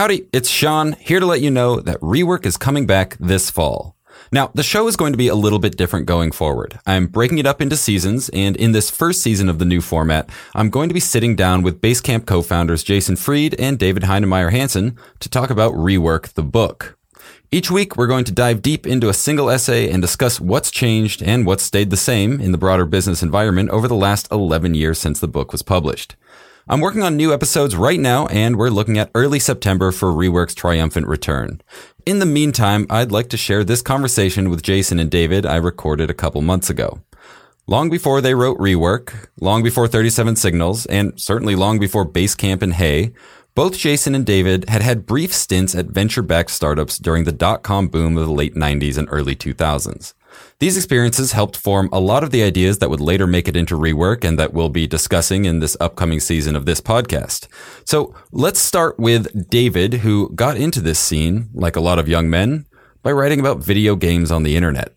Howdy, it's Sean, here to let you know that Rework is coming back this fall. Now, the show is going to be a little bit different going forward. I'm breaking it up into seasons, and in this first season of the new format, I'm going to be sitting down with Basecamp co-founders Jason Fried and David Heinemeier Hansson to talk about Rework the book. Each week, we're going to dive deep into a single essay and discuss what's changed and what's stayed the same in the broader business environment over the last 11 years since the book was published. I'm working on new episodes right now, and we're looking at early September for Rework's triumphant return. In the meantime, I'd like to share this conversation with Jason and David I recorded a couple months ago. Long before they wrote Rework, long before 37 Signals, and certainly long before Basecamp and HEY, both Jason and David had had brief stints at venture-backed startups during the dot-com boom of the late 90s and early 2000s. These experiences helped form a lot of the ideas that would later make it into rework and that we'll be discussing in this upcoming season of this podcast. So let's start with David, who got into this scene, like a lot of young men, by writing about video games on the internet.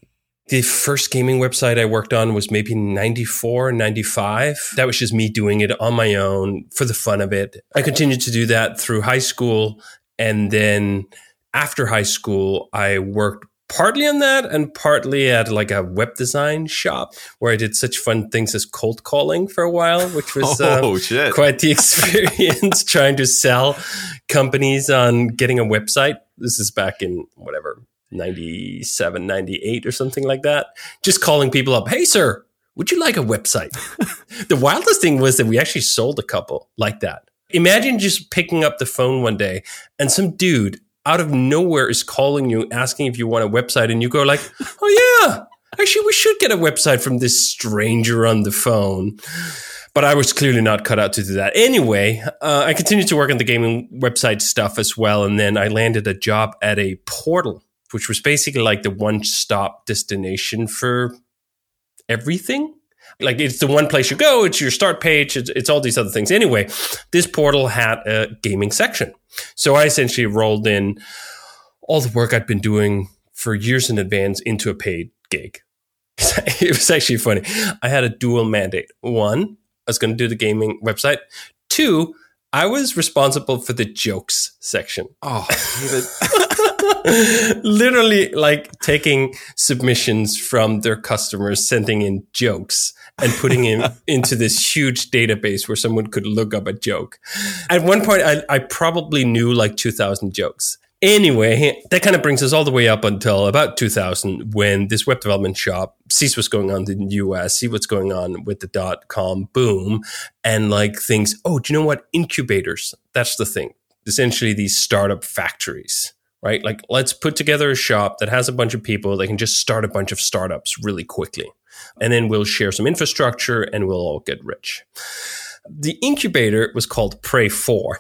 The first gaming website I worked on was maybe 94, 95. That was just me doing it on my own for the fun of it. I continued to do that through high school. And then after high school, I worked partly on that and partly at like a web design shop where I did such fun things as cold calling for a while, which was oh, uh, quite the experience trying to sell companies on getting a website. This is back in whatever, 97, 98 or something like that. Just calling people up. Hey, sir, would you like a website? the wildest thing was that we actually sold a couple like that. Imagine just picking up the phone one day and some dude out of nowhere is calling you asking if you want a website and you go like oh yeah actually we should get a website from this stranger on the phone. But i was clearly not cut out to do that. Anyway uh, i continued to work on the gaming website stuff as well and then i landed a job at a portal which was basically like the one-stop destination for everything like it's the one place you go it's your start page it's, it's all these other things anyway this portal had a gaming section so I essentially rolled in all the work I'd been doing for years in advance into a paid gig. it was actually funny. I had a dual mandate. One, I was going to do the gaming website. Two, I was responsible for the jokes section. Oh, literally like taking submissions from their customers, sending in jokes and putting him into this huge database where someone could look up a joke. At one point, I, I probably knew like 2,000 jokes. Anyway, that kind of brings us all the way up until about 2000 when this web development shop sees what's going on in the US, see what's going on with the dot com boom, and like thinks, oh, do you know what? Incubators, that's the thing. Essentially, these startup factories right? Like, let's put together a shop that has a bunch of people that can just start a bunch of startups really quickly and then we'll share some infrastructure and we'll all get rich. The incubator was called Prey 4.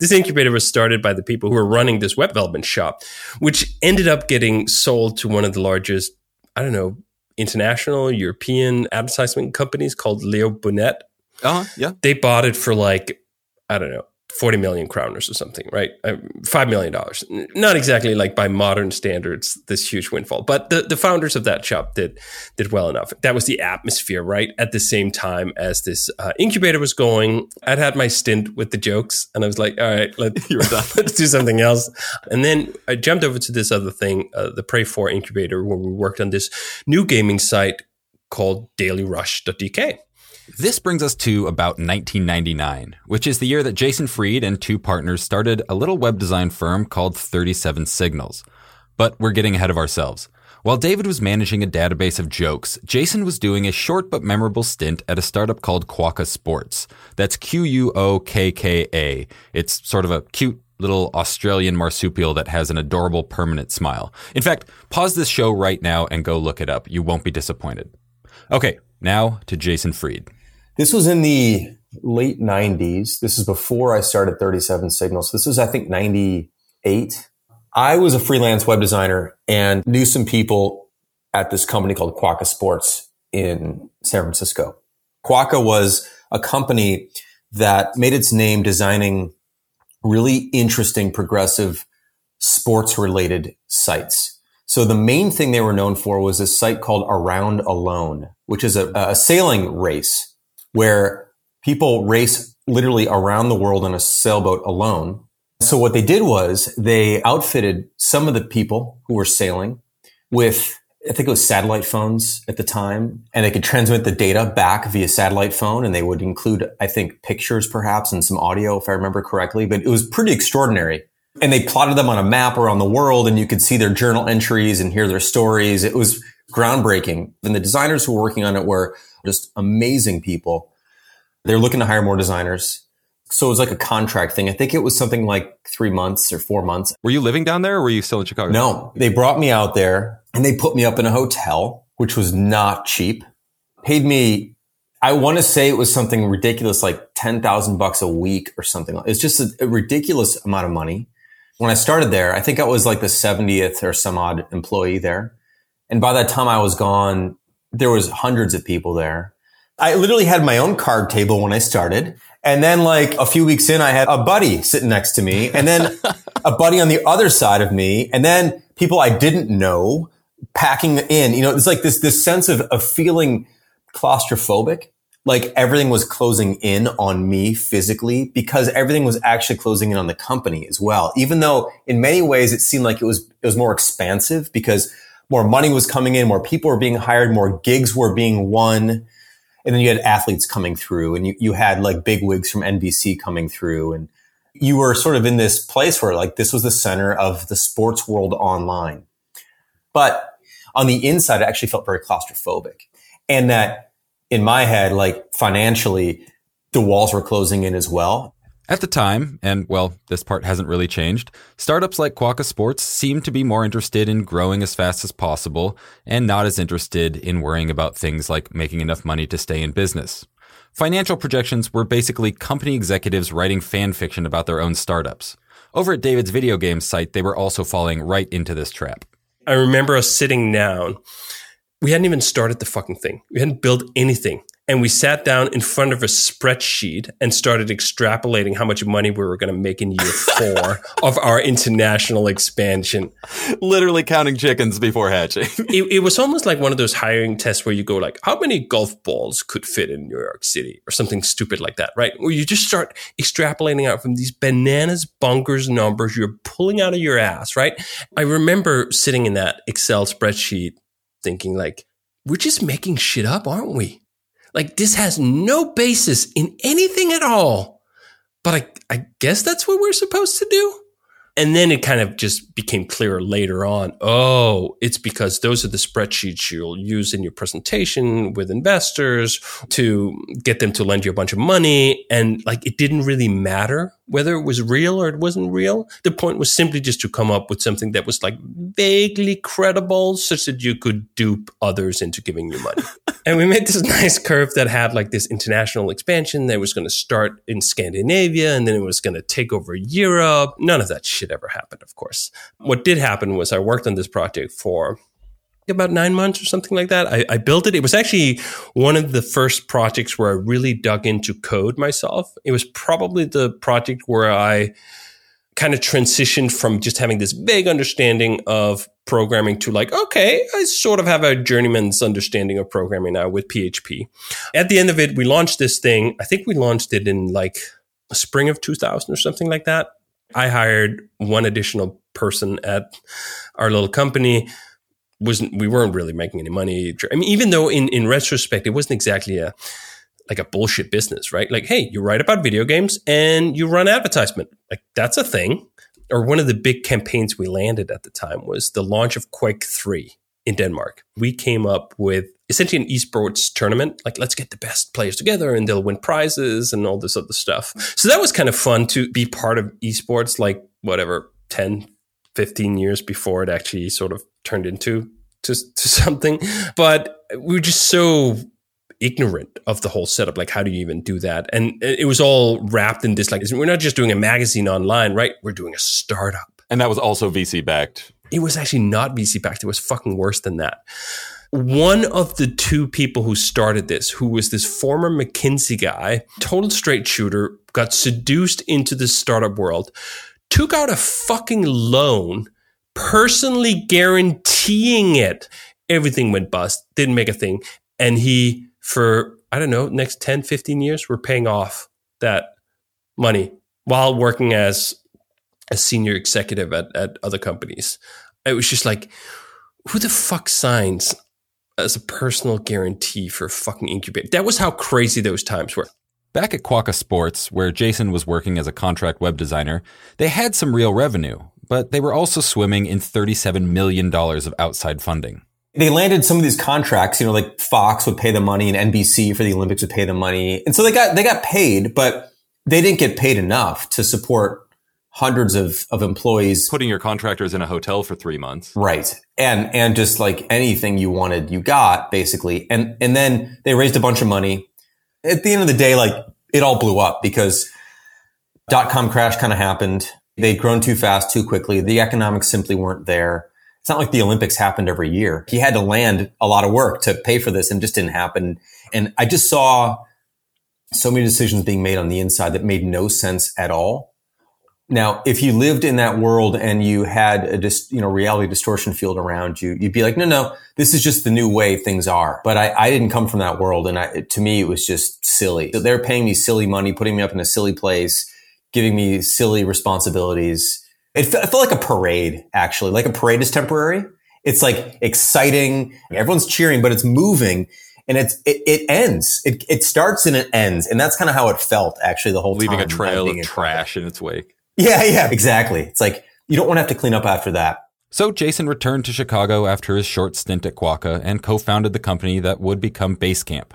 This incubator was started by the people who were running this web development shop, which ended up getting sold to one of the largest, I don't know, international European advertisement companies called Leo Burnett. Uh huh. Yeah. They bought it for like, I don't know, 40 million kroner or something, right? Uh, $5 million. Not exactly like by modern standards, this huge windfall, but the, the founders of that shop did, did well enough. That was the atmosphere, right? At the same time as this uh, incubator was going, I'd had my stint with the jokes and I was like, all right, let, let's do something else. And then I jumped over to this other thing, uh, the Prey 4 incubator, where we worked on this new gaming site called dailyrush.dk. This brings us to about 1999, which is the year that Jason Fried and two partners started a little web design firm called 37 Signals. But we're getting ahead of ourselves. While David was managing a database of jokes, Jason was doing a short but memorable stint at a startup called Quokka Sports. That's Q-U-O-K-K-A. It's sort of a cute little Australian marsupial that has an adorable permanent smile. In fact, pause this show right now and go look it up. You won't be disappointed. Okay, now to Jason Fried. This was in the late 90s. This is before I started 37 Signals. This was, I think, 98. I was a freelance web designer and knew some people at this company called Quokka Sports in San Francisco. Quokka was a company that made its name designing really interesting, progressive sports related sites. So the main thing they were known for was a site called Around Alone, which is a, a sailing race where people race literally around the world in a sailboat alone. So what they did was they outfitted some of the people who were sailing with I think it was satellite phones at the time, and they could transmit the data back via satellite phone, and they would include, I think, pictures perhaps and some audio, if I remember correctly. But it was pretty extraordinary. And they plotted them on a map around the world, and you could see their journal entries and hear their stories. It was groundbreaking. And the designers who were working on it were just amazing people. They're looking to hire more designers. So it was like a contract thing. I think it was something like three months or four months. Were you living down there or were you still in Chicago? No, they brought me out there and they put me up in a hotel, which was not cheap. Paid me, I want to say it was something ridiculous, like 10,000 bucks a week or something. It's just a, a ridiculous amount of money. When I started there, I think I was like the 70th or some odd employee there. And by that time I was gone, there was hundreds of people there. I literally had my own card table when I started. And then like a few weeks in, I had a buddy sitting next to me and then a buddy on the other side of me. And then people I didn't know packing in, you know, it's like this, this sense of, of feeling claustrophobic. Like everything was closing in on me physically because everything was actually closing in on the company as well. Even though in many ways it seemed like it was, it was more expansive because more money was coming in, more people were being hired, more gigs were being won and then you had athletes coming through and you, you had like big wigs from NBC coming through and you were sort of in this place where like this was the center of the sports world online. But on the inside, it actually felt very claustrophobic and that in my head, like financially, the walls were closing in as well. At the time, and well, this part hasn't really changed, startups like Quokka Sports seemed to be more interested in growing as fast as possible and not as interested in worrying about things like making enough money to stay in business. Financial projections were basically company executives writing fan fiction about their own startups. Over at David's video game site, they were also falling right into this trap. I remember us sitting down. We hadn't even started the fucking thing. We hadn't built anything and we sat down in front of a spreadsheet and started extrapolating how much money we were going to make in year four of our international expansion. Literally counting chickens before hatching. it, it, was almost like one of those hiring tests where you go like, how many golf balls could fit in New York City or something stupid like that, right? Where you just start extrapolating out from these bananas bonkers numbers you're pulling out of your ass, right? I remember sitting in that Excel spreadsheet thinking like, we're just making shit up, aren't we? Like this has no basis in anything at all. But I, I guess that's what we're supposed to do. And then it kind of just became clearer later on. Oh, it's because those are the spreadsheets you'll use in your presentation with investors to get them to lend you a bunch of money. And like it didn't really matter whether it was real or it wasn't real. The point was simply just to come up with something that was like vaguely credible such that you could dupe others into giving you money. and we made this nice curve that had like this international expansion that was going to start in Scandinavia and then it was going to take over Europe. None of that shit ever happened, of course. What did happen was I worked on this project for about nine months or something like that. I, I, built it. It was actually one of the first projects where I really dug into code myself. It was probably the project where I kind of transitioned from just having this vague understanding of programming to like, okay, I sort of have a journeyman's understanding of programming now with PHP. At the end of it, we launched this thing. I think we launched it in like spring of 2000 or something like that. I hired one additional person at our little company. Wasn't We weren't really making any money. I mean, even though in, in retrospect, it wasn't exactly a, like a bullshit business, right? Like, hey, you write about video games and you run advertisement. Like that's a thing. Or one of the big campaigns we landed at the time was the launch of Quake 3 in Denmark. We came up with essentially an esports tournament. Like, let's get the best players together and they'll win prizes and all this other stuff. So that was kind of fun to be part of esports, like whatever, 10, 15 years before it actually sort of turned into to, to something. But we were just so ignorant of the whole setup. Like, how do you even do that? And it was all wrapped in this, like, we're not just doing a magazine online, right? We're doing a startup. And that was also VC backed. It was actually not VC backed. It was fucking worse than that. One of the two people who started this, who was this former McKinsey guy, total straight shooter, got seduced into the startup world, took out a fucking loan, personally guaranteeing it. Everything went bust, didn't make a thing. And he for, I don't know, next 10, 15 years, we're paying off that money while working as a senior executive at, at other companies. It was just like, who the fuck signs as a personal guarantee for fucking incubator? That was how crazy those times were. Back at Quokka Sports, where Jason was working as a contract web designer, they had some real revenue, but they were also swimming in $37 million of outside funding. They landed some of these contracts, you know, like Fox would pay the money and NBC for the Olympics would pay the money. And so they got, they got paid, but they didn't get paid enough to support hundreds of, of employees. Putting your contractors in a hotel for three months. Right. And, and just like anything you wanted, you got basically. And, and then they raised a bunch of money. At the end of the day, like it all blew up because dot com crash kind of happened. They'd grown too fast, too quickly. The economics simply weren't there. It's not like the Olympics happened every year. He had to land a lot of work to pay for this and just didn't happen. And I just saw so many decisions being made on the inside that made no sense at all. Now, if you lived in that world and you had a dis, you know reality distortion field around you, you'd be like, no, no, this is just the new way things are. But I, I didn't come from that world, and I, to me, it was just silly. So they're paying me silly money, putting me up in a silly place, giving me silly responsibilities. It, fe- it felt like a parade, actually. Like a parade is temporary. It's like exciting. Everyone's cheering, but it's moving and it's it, it ends. It, it starts and it ends, and that's kind of how it felt actually the whole leaving time. a trail of trash in its wake. Yeah, yeah, exactly. It's like you don't want to have to clean up after that. So Jason returned to Chicago after his short stint at Quokka and co-founded the company that would become Basecamp.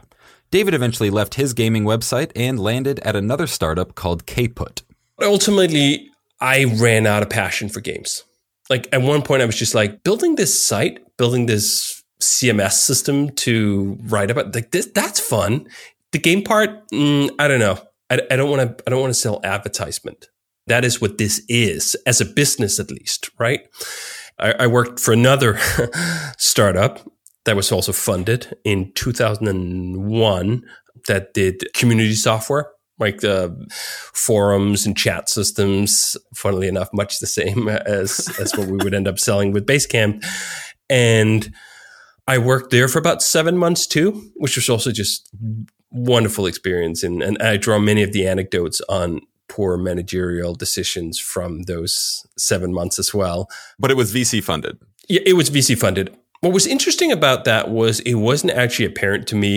David eventually left his gaming website and landed at another startup called Kaput. Ultimately, I ran out of passion for games. Like at one point, I was just like building this site, building this CMS system to write about. Like this, that's fun. The game part, mm, I don't know. I, I don't want to. I don't want to sell advertisement. That is what this is, as a business at least, right? I, I worked for another startup that was also funded in 2001 that did community software like the forums and chat systems. Funnily enough much the same as as what we would end up selling with basecamp. And i worked there for about seven months too which was also just wonderful experience. And, and i draw many of the anecdotes on poor managerial decisions from those seven months as well But it was VC funded. yeah, it was VC funded. What was interesting about that was it wasn't actually apparent to me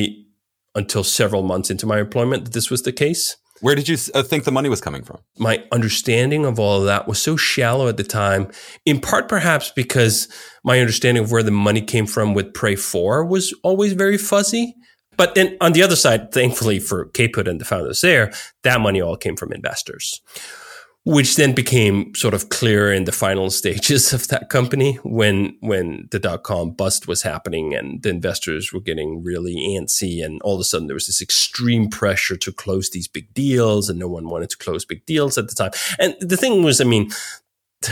until several months into my employment that this was the case. Where did you uh, think the money was coming from? My understanding of all of that was so shallow at the time, in part perhaps because my understanding of where the money came from with Prey 4 was always very fuzzy. But then on the other side, thankfully for Kaput and the founders there, that money all came from investors which then became sort of clear in the final stages of that company when when the dot com bust was happening and the investors were getting really antsy and all of a sudden there was this extreme pressure to close these big deals and no one wanted to close big deals at the time. And the thing was i mean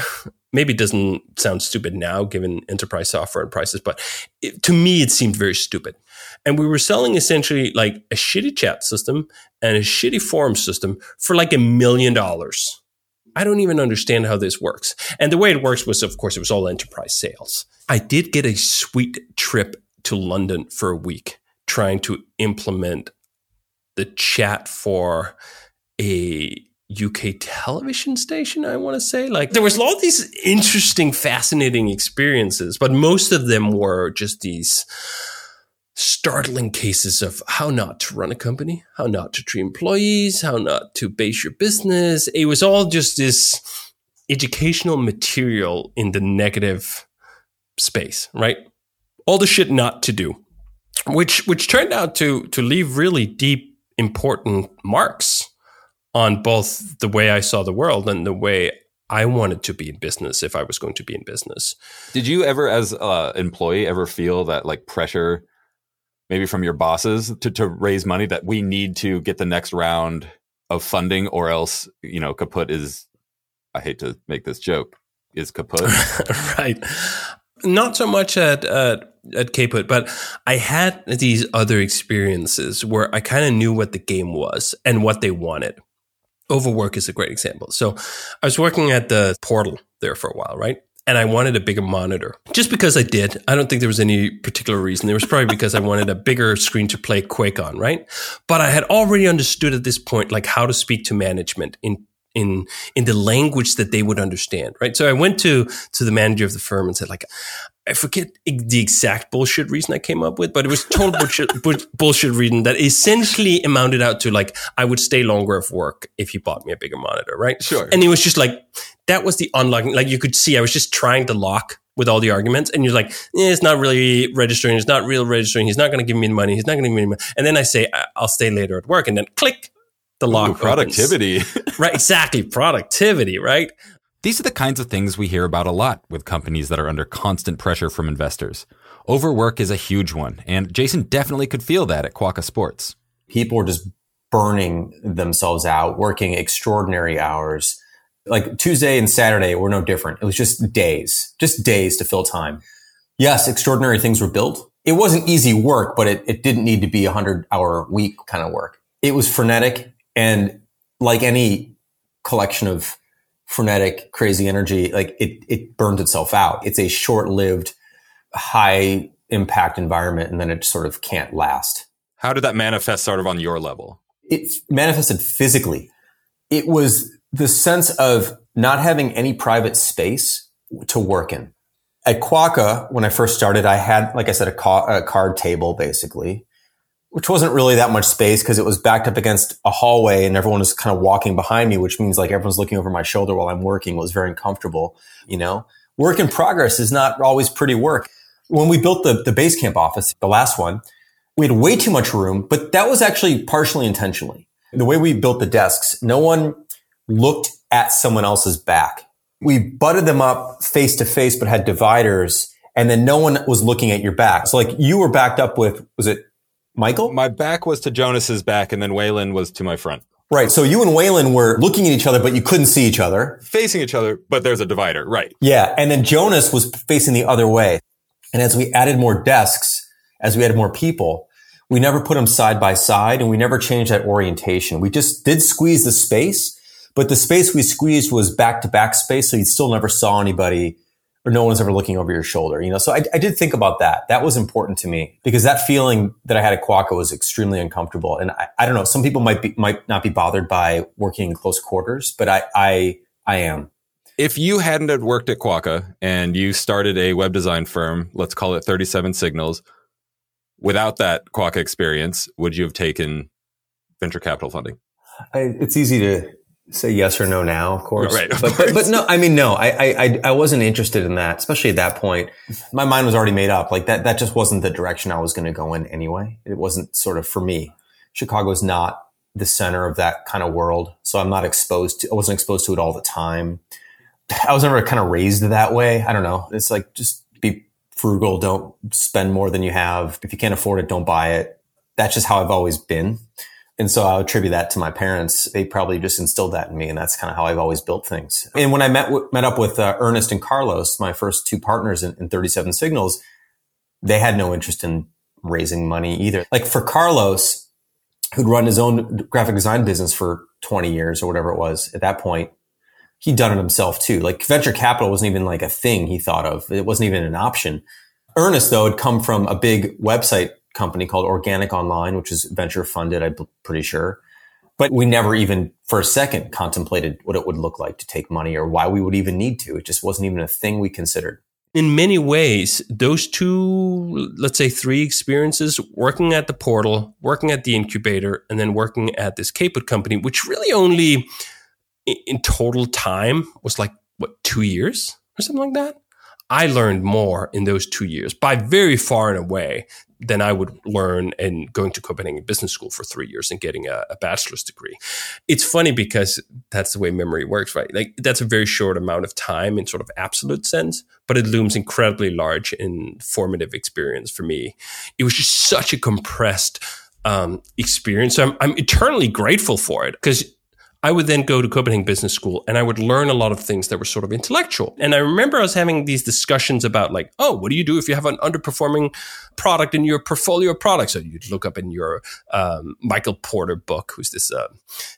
maybe it doesn't sound stupid now given enterprise software and prices but it, to me it seemed very stupid and we were selling essentially like a shitty chat system and a shitty forum system for like a million dollars I don't even understand how this works. And the way it works was, of course, it was all enterprise sales. I did get a sweet trip to London for a week trying to implement the chat for a UK television station, I want to say. Like there was a lot of these interesting, fascinating experiences, but most of them were just these startling cases of how not to run a company, how not to treat employees, how not to base your business. It was all just this educational material in the negative space, right? All the shit not to do, which which turned out to to leave really deep, important marks on both the way I saw the world and the way I wanted to be in business if I was going to be in business. Did you ever, as an employee, ever feel that like pressure? Maybe from your bosses to, to raise money that we need to get the next round of funding or else you know kaput is i hate to make this joke is kaput. Right. Not so much at uh, at kaput but i had these other experiences where i kind of knew what the game was and what they wanted. Overwork is a great example. So i was working at the portal there for a while right and I wanted a bigger monitor just because I did. I don't think there was any particular reason. There was probably because I wanted a bigger screen to play Quake on, right? But I had already understood at this point, like how to speak to management in, in in the language that they would understand, right? So I went to to the manager of the firm and said, like, I forget the exact bullshit reason I came up with, but it was total bullshit, bullshit reason that essentially amounted out to like I would stay longer of work if you bought me a bigger monitor, right? Sure. And it was just like that was the unlocking. Like you could see, I was just trying to lock with all the arguments, and you're like, eh, it's not really registering. It's not real registering. He's not going to give me the money. He's not going to give me the money. And then I say, I'll stay later at work, and then click, the lock. Ooh, productivity. right. Exactly. Productivity. Right. These are the kinds of things we hear about a lot with companies that are under constant pressure from investors. Overwork is a huge one, and Jason definitely could feel that at Quokka Sports. People are just burning themselves out, working extraordinary hours. Like Tuesday and Saturday were no different. It was just days, just days to fill time. Yes, extraordinary things were built. It wasn't easy work, but it, it didn't need to be a hundred hour week kind of work. It was frenetic and like any collection of frenetic, crazy energy, like it, it burns itself out. It's a short lived, high impact environment, and then it sort of can't last. How did that manifest sort of on your level? It manifested physically. It was the sense of not having any private space to work in. At Quokka, when I first started, I had, like I said, a, ca- a card table basically which wasn't really that much space because it was backed up against a hallway and everyone was kind of walking behind me, which means like everyone's looking over my shoulder while I'm working. It was very uncomfortable, you know. Work in progress is not always pretty work. When we built the, the Basecamp office, the last one, we had way too much room, but that was actually partially intentionally. The way we built the desks, no one looked at someone else's back. We butted them up face to face, but had dividers and then no one was looking at your back. So like you were backed up with, was it Michael? My back was to Jonas's back, and then Waylon was to my front. Right. So you and Waylon were looking at each other, but you couldn't see each other. Facing each other, but there's a divider. Right. Yeah. And then Jonas was facing the other way. And as we added more desks, as we added more people, we never put them side by side and we never changed that orientation. We just did squeeze the space, but the space we squeezed was back to back space. So you still never saw anybody or no one's ever looking over your shoulder, you know? So I, I, did think about that. That was important to me because that feeling that I had at Quokka was extremely uncomfortable. And I, I don't know, some people might be, might not be bothered by working in close quarters, but I, I, I am. If you hadn't had worked at Quokka and you started a web design firm, let's call it 37 Signals, without that Quokka experience, would you have taken venture capital funding? I, it's easy to say yes or no now, of course. Right. Of but, course. but, but no, I mean, no, I, I, I wasn't interested in that, especially at that point. My mind was already made up. Like that, that just wasn't the direction I was going to go in anyway. It wasn't sort of for me. Chicago is not the center of that kind of world. So I'm not exposed to, I wasn't exposed to it all the time. I was never kind of raised that way. I don't know. It's like just be frugal. Don't spend more than you have. If you can't afford it, don't buy it. That's just how I've always been. And so I attribute that to my parents. They probably just instilled that in me. And that's kind of how I've always built things. And when I met, w- met up with uh, Ernest and Carlos, my first two partners in, in 37 Signals, they had no interest in raising money either. Like for Carlos, who'd run his own graphic design business for 20 years or whatever it was at that point, he'd done it himself too. Like venture capital wasn't even like a thing he thought of. It wasn't even an option. Ernest, though, had come from a big website company called Organic Online, which is venture funded, I'm pretty sure. But we never even for a second contemplated what it would look like to take money or why we would even need to. It just wasn't even a thing we considered. In many ways, those two, let's say three experiences, working at the portal, working at the incubator, and then working at this Caput company, which really only in total time was like, what, two years or something like that? I learned more in those two years by very far and away than I would learn in going to Copenhagen Business School for three years and getting a, a, bachelor's degree. It's funny because that's the way memory works, right? Like that's a very short amount of time in sort of absolute sense, but it looms incredibly large in formative experience for me. It was just such a compressed um, experience. So I'm, I'm eternally grateful for it because I would then go to Copenhagen Business School and I would learn a lot of things that were sort of intellectual. And I remember I was having these discussions about like, oh, what do you do if you have an underperforming product in your portfolio of products? So you'd look up in your um, Michael Porter book, who's this uh,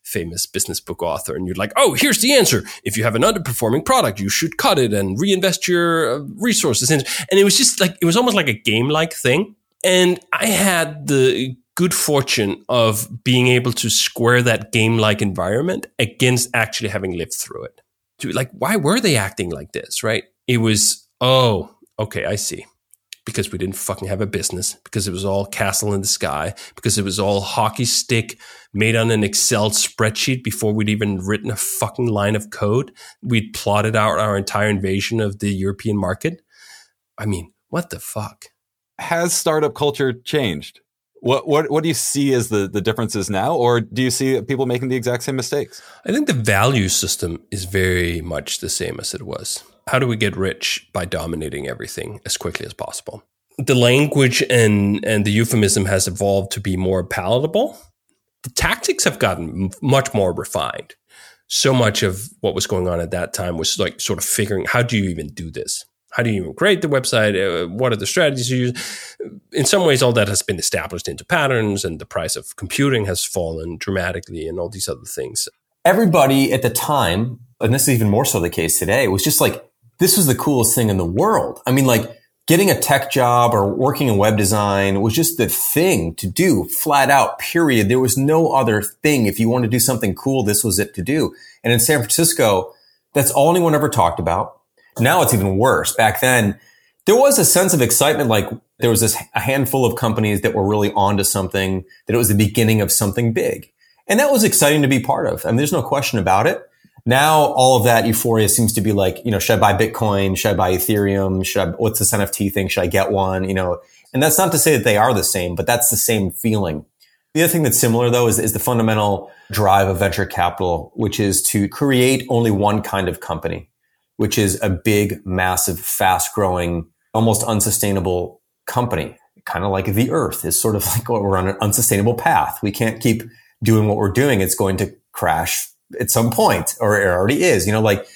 famous business book author, and you're like, oh, here's the answer. If you have an underperforming product, you should cut it and reinvest your uh, resources. And it was just like, it was almost like a game like thing. And I had the good fortune of being able to square that game like environment against actually having lived through it. To like, why were they acting like this? Right? It was, oh, okay, I see. Because we didn't fucking have a business, because it was all castle in the sky, because it was all hockey stick made on an Excel spreadsheet before we'd even written a fucking line of code. We'd plotted out our entire invasion of the European market. I mean, what the fuck? Has startup culture changed? What what what do you see as the the differences now, or do you see people making the exact same mistakes? I think the value system is very much the same as it was. How do we get rich by dominating everything as quickly as possible? The language and and the euphemism has evolved to be more palatable. The tactics have gotten much more refined. So much of what was going on at that time was like sort of figuring how do you even do this? How do you even create the website? Uh, what are the strategies you use? In some ways, all that has been established into patterns, and the price of computing has fallen dramatically, and all these other things. Everybody at the time, and this is even more so the case today, was just like, this was the coolest thing in the world. I mean, like, getting a tech job or working in web design was just the thing to do, flat out, period. There was no other thing. If you want to do something cool, this was it to do. And in San Francisco, that's all anyone ever talked about. Now it's even worse. Back then, there was a sense of excitement. Like there was this a handful of companies that were really onto something, that it was the beginning of something big. And that was exciting to be part of. I mean, there's no question about it. Now all of that euphoria seems to be like, you know, should I buy Bitcoin? Should I buy Ethereum? Should I, what's this NFT thing? Should I get one? You know, and that's not to say that they are the same, but that's the same feeling. The other thing that's similar though is, is the fundamental drive of venture capital, which is to create only one kind of company which is a big, massive, fast growing, almost unsustainable company. Kind of like the earth is sort of like we're on an unsustainable path. We can't keep doing what we're doing. It's going to crash at some point or it already is, you know, like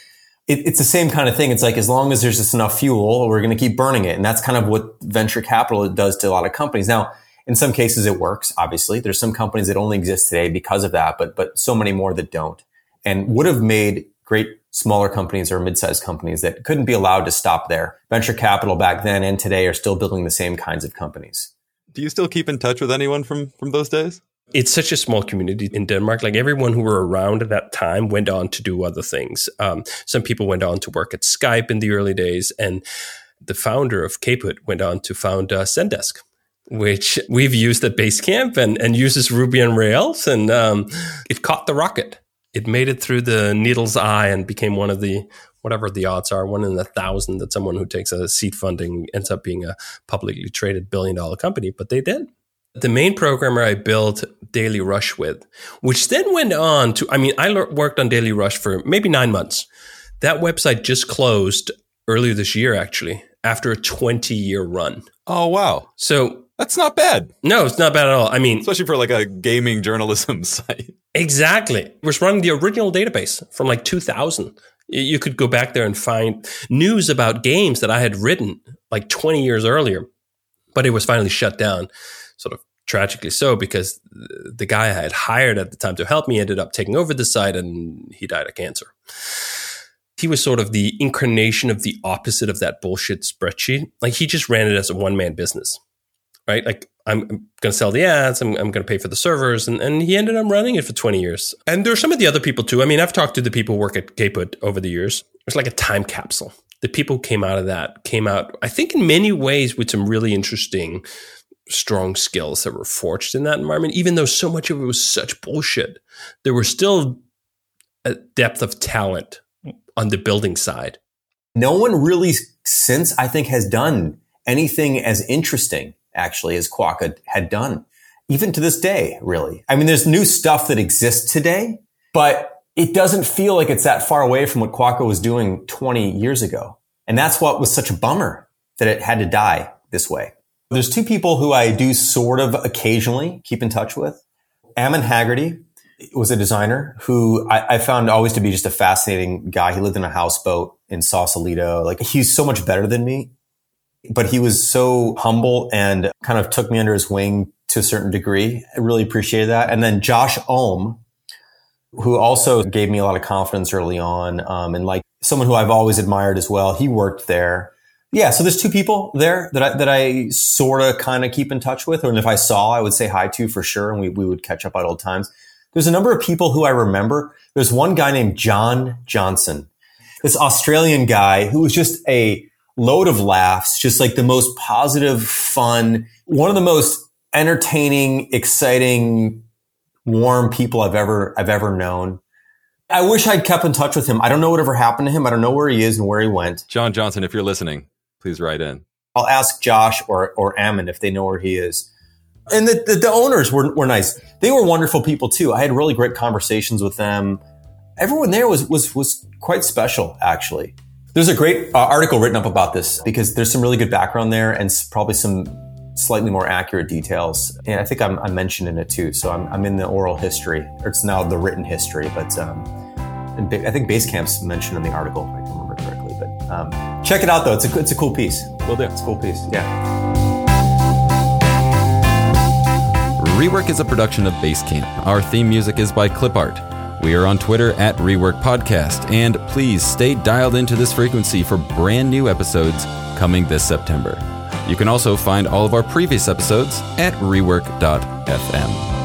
it, it's the same kind of thing. It's like, as long as there's just enough fuel, we're going to keep burning it. And that's kind of what venture capital does to a lot of companies. Now, in some cases it works, obviously. There's some companies that only exist today because of that, but, but so many more that don't and would have made great smaller companies or mid-sized companies that couldn't be allowed to stop there. Venture capital back then and today are still building the same kinds of companies. Do you still keep in touch with anyone from from those days? It's such a small community in Denmark. Like everyone who were around at that time went on to do other things. Um, some people went on to work at Skype in the early days, and the founder of Kaput went on to found uh, Zendesk which we've used at Basecamp and, and uses Ruby on Rails. And um, it caught the rocket it made it through the needle's eye and became one of the whatever the odds are, one in a thousand that someone who takes a seed funding ends up being a publicly traded billion dollar company, but they did. The main programmer I built Daily Rush with, which then went on to, I mean, I worked on Daily Rush for maybe nine months. That website just closed earlier this year, actually, after a 20 year run. Oh, wow. So that's not bad. No, it's not bad at all. I mean, especially for like a gaming journalism site. Exactly. It was running the original database from like 2000. You could go back there and find news about games that I had written like 20 years earlier, but it was finally shut down, sort of tragically so, because the guy I had hired at the time to help me ended up taking over the site and he died of cancer. He was sort of the incarnation of the opposite of that bullshit spreadsheet. Like he just ran it as a one man business right? Like I'm, going to sell the ads. I'm, I'm going to pay for the servers. And, and he ended up running it for 20 years. And there are some of the other people too. I mean, I've talked to the people who work at Kaput over the years. It's like a time capsule. The people who came out of that came out, I think in many ways with some really interesting, strong skills that were forged in that environment. Even though so much of it was such bullshit, there was still a depth of talent on the building side. No one really since I think has done anything as interesting actually, as Quokka had done, even to this day, really. I mean, there's new stuff that exists today, but it doesn't feel like it's that far away from what Quokka was doing 20 years ago. And that's what was such a bummer that it had to die this way. There's two people who I do sort of occasionally keep in touch with. Ammon Haggerty was a designer who I, I, found always to be just a fascinating guy. He lived in a houseboat in Sausalito. Like he's so much better than me but he was so humble and kind of took me under his wing to a certain degree. I really appreciated that. And then Josh Ulm, who also gave me a lot of confidence early on, um, and like someone who I've always admired as well. He worked there. Yeah, so there's two people there that I, that I sort of kind of keep in touch with, and if I saw, I would say hi to for sure, and we, we would catch up at old times. There's a number of people who I remember. There's one guy named John Johnson, this Australian guy who was just a load of laughs, just like the most positive, fun, one of the most entertaining, exciting, warm people I've ever I've ever known. I wish I'd kept in touch with him. I don't know whatever happened to him. I don't know where he is and where he went. John Johnson, if you're listening, please write in. I'll ask Josh or, or Ammon if they know where he is. And the, the, the, owners were, were nice. They were wonderful people too. I had really great conversations with them. Everyone there was, was, was quite special, actually. There's a great uh, article written up about this because there's some really good background there and probably some slightly more accurate details. And I think I'm, I'm mentioned in it too. So I'm, I'm in the oral history, or it's now the written history, but um, I think Basecamp's mentioned in the article, if I can remember correctly. But um, check it out though. It's a, it's a cool piece. Will do. It's a cool piece. Yeah. Rework is a production of Basecamp. Our theme music is by Clipart. We are on Twitter at Rework Podcast, and please stay dialed into this frequency for brand new episodes coming this September. You can also find all of our previous episodes at rework.fm.